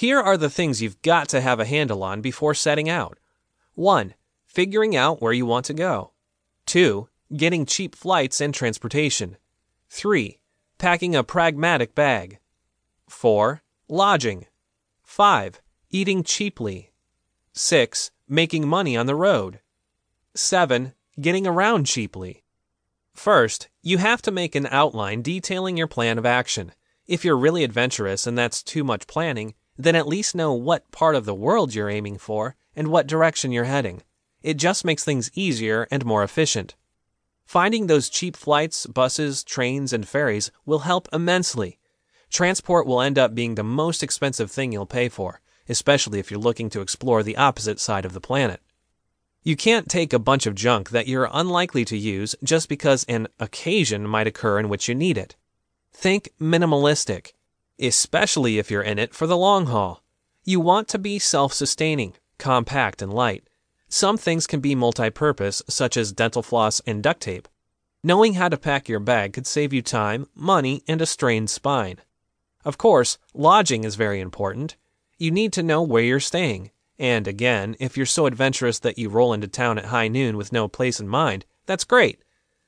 Here are the things you've got to have a handle on before setting out 1. Figuring out where you want to go. 2. Getting cheap flights and transportation. 3. Packing a pragmatic bag. 4. Lodging. 5. Eating cheaply. 6. Making money on the road. 7. Getting around cheaply. First, you have to make an outline detailing your plan of action. If you're really adventurous and that's too much planning, then at least know what part of the world you're aiming for and what direction you're heading. It just makes things easier and more efficient. Finding those cheap flights, buses, trains, and ferries will help immensely. Transport will end up being the most expensive thing you'll pay for, especially if you're looking to explore the opposite side of the planet. You can't take a bunch of junk that you're unlikely to use just because an occasion might occur in which you need it. Think minimalistic, especially if you're in it for the long haul. You want to be self sustaining, compact, and light. Some things can be multi purpose, such as dental floss and duct tape. Knowing how to pack your bag could save you time, money, and a strained spine. Of course, lodging is very important. You need to know where you're staying. And again, if you're so adventurous that you roll into town at high noon with no place in mind, that's great.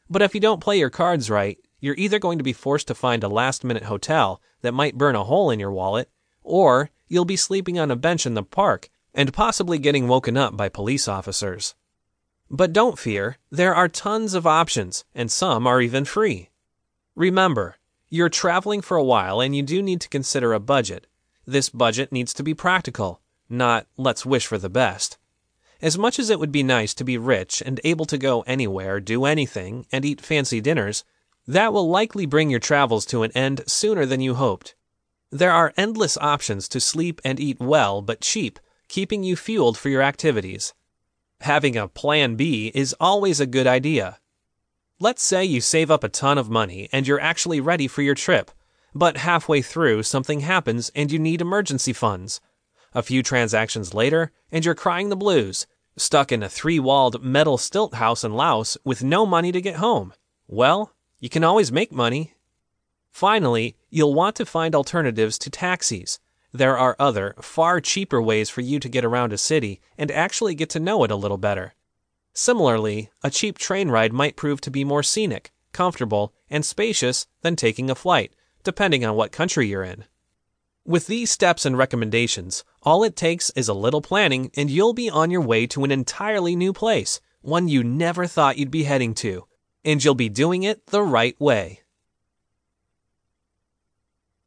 But if you don't play your cards right, you're either going to be forced to find a last minute hotel that might burn a hole in your wallet, or you'll be sleeping on a bench in the park and possibly getting woken up by police officers. But don't fear, there are tons of options, and some are even free. Remember, you're traveling for a while and you do need to consider a budget. This budget needs to be practical, not let's wish for the best. As much as it would be nice to be rich and able to go anywhere, do anything, and eat fancy dinners, that will likely bring your travels to an end sooner than you hoped. There are endless options to sleep and eat well but cheap, keeping you fueled for your activities. Having a plan B is always a good idea. Let's say you save up a ton of money and you're actually ready for your trip, but halfway through something happens and you need emergency funds. A few transactions later, and you're crying the blues, stuck in a three walled metal stilt house in Laos with no money to get home. Well, you can always make money. Finally, you'll want to find alternatives to taxis. There are other, far cheaper ways for you to get around a city and actually get to know it a little better. Similarly, a cheap train ride might prove to be more scenic, comfortable, and spacious than taking a flight, depending on what country you're in. With these steps and recommendations, all it takes is a little planning and you'll be on your way to an entirely new place, one you never thought you'd be heading to and you'll be doing it the right way.